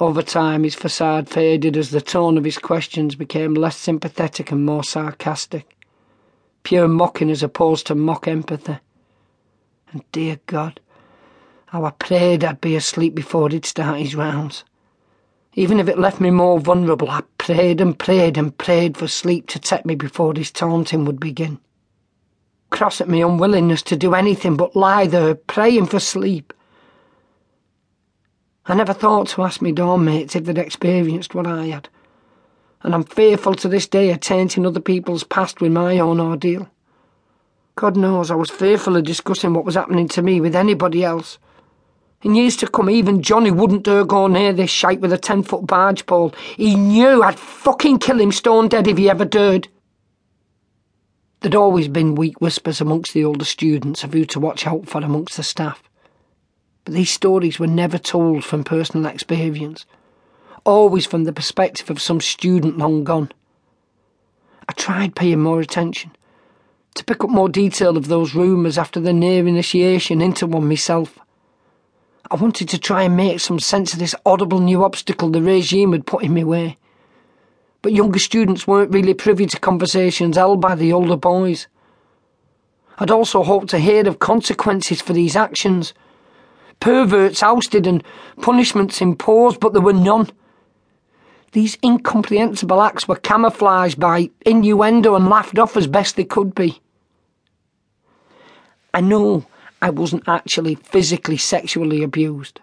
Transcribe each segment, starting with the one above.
Over time, his facade faded as the tone of his questions became less sympathetic and more sarcastic. Pure mocking as opposed to mock empathy. And dear God, how I prayed I'd be asleep before he'd start his rounds. Even if it left me more vulnerable, I prayed and prayed and prayed for sleep to take me before his taunting would begin. Cross at my unwillingness to do anything but lie there praying for sleep. I never thought to ask me dorm mates if they'd experienced what I had, and I'm fearful to this day of tainting other people's past with my own ordeal. God knows I was fearful of discussing what was happening to me with anybody else. In years to come, even Johnny wouldn't dare go near this shite with a ten foot barge pole. He knew I'd fucking kill him stone dead if he ever dared. There'd always been weak whispers amongst the older students of who to watch out for amongst the staff but these stories were never told from personal experience, always from the perspective of some student long gone. I tried paying more attention, to pick up more detail of those rumours after the near initiation into one myself. I wanted to try and make some sense of this audible new obstacle the regime had put in my way. But younger students weren't really privy to conversations held by the older boys. I'd also hoped to hear of consequences for these actions perverts ousted and punishments imposed, but there were none. These incomprehensible acts were camouflaged by innuendo and laughed off as best they could be. I know I wasn't actually physically sexually abused.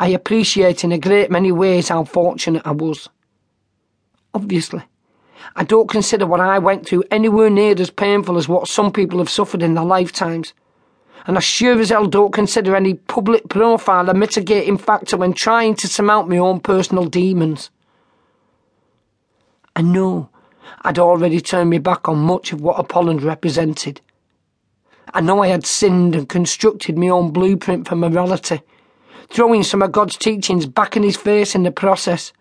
I appreciate in a great many ways how fortunate I was. Obviously, I don't consider what I went through anywhere near as painful as what some people have suffered in their lifetimes and I sure as hell don't consider any public profile a mitigating factor when trying to surmount my own personal demons. I know I'd already turned my back on much of what Upholland represented. I know I had sinned and constructed my own blueprint for morality, throwing some of God's teachings back in his face in the process.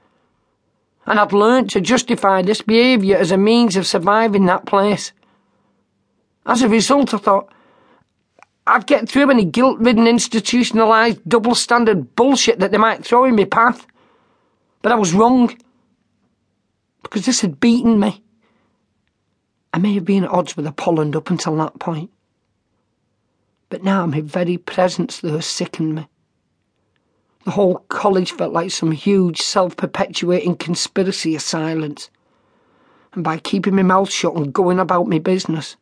And I'd learnt to justify this behaviour as a means of surviving that place. As a result, I thought, I'd get through any guilt ridden, institutionalised, double standard bullshit that they might throw in my path. But I was wrong. Because this had beaten me. I may have been at odds with Upholland up until that point. But now my very presence there sickened me. The whole college felt like some huge self perpetuating conspiracy of silence. And by keeping my mouth shut and going about my business,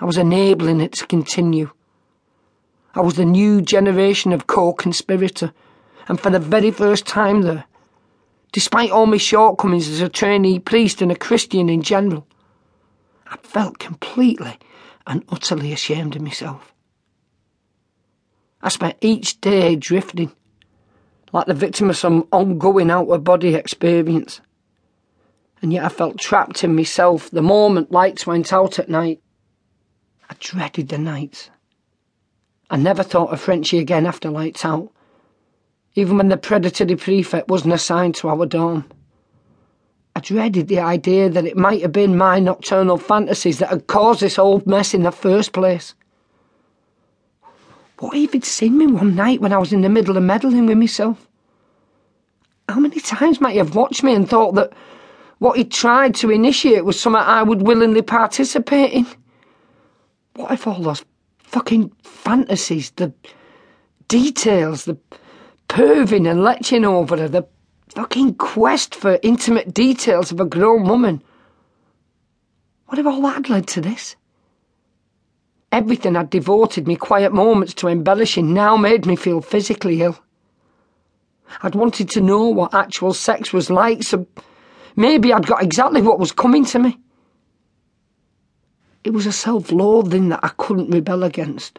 I was enabling it to continue. I was the new generation of co-conspirator, and for the very first time there, despite all my shortcomings as a trainee priest and a Christian in general, I felt completely and utterly ashamed of myself. I spent each day drifting, like the victim of some ongoing out of body experience. And yet I felt trapped in myself the moment lights went out at night. I dreaded the nights. I never thought of Frenchy again after lights out, even when the predatory prefect wasn't assigned to our dorm. I dreaded the idea that it might have been my nocturnal fantasies that had caused this old mess in the first place. What if he'd seen me one night when I was in the middle of meddling with myself? How many times might he have watched me and thought that what he'd tried to initiate was something I would willingly participate in? What if all those fucking fantasies, the details, the perving and leching over her, the fucking quest for intimate details of a grown woman. What if all that led to this? Everything I'd devoted me quiet moments to embellishing now made me feel physically ill. I'd wanted to know what actual sex was like, so maybe I'd got exactly what was coming to me. It was a self loathing that I couldn't rebel against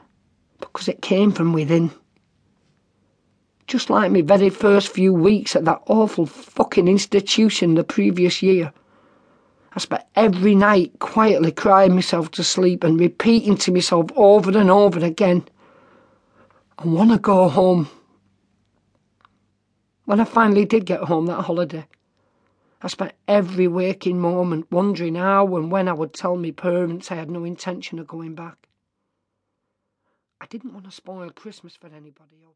because it came from within. Just like my very first few weeks at that awful fucking institution the previous year. I spent every night quietly crying myself to sleep and repeating to myself over and over again, I want to go home. When I finally did get home that holiday, I spent every waking moment wondering how and when I would tell my parents I had no intention of going back. I didn't want to spoil Christmas for anybody. Oh.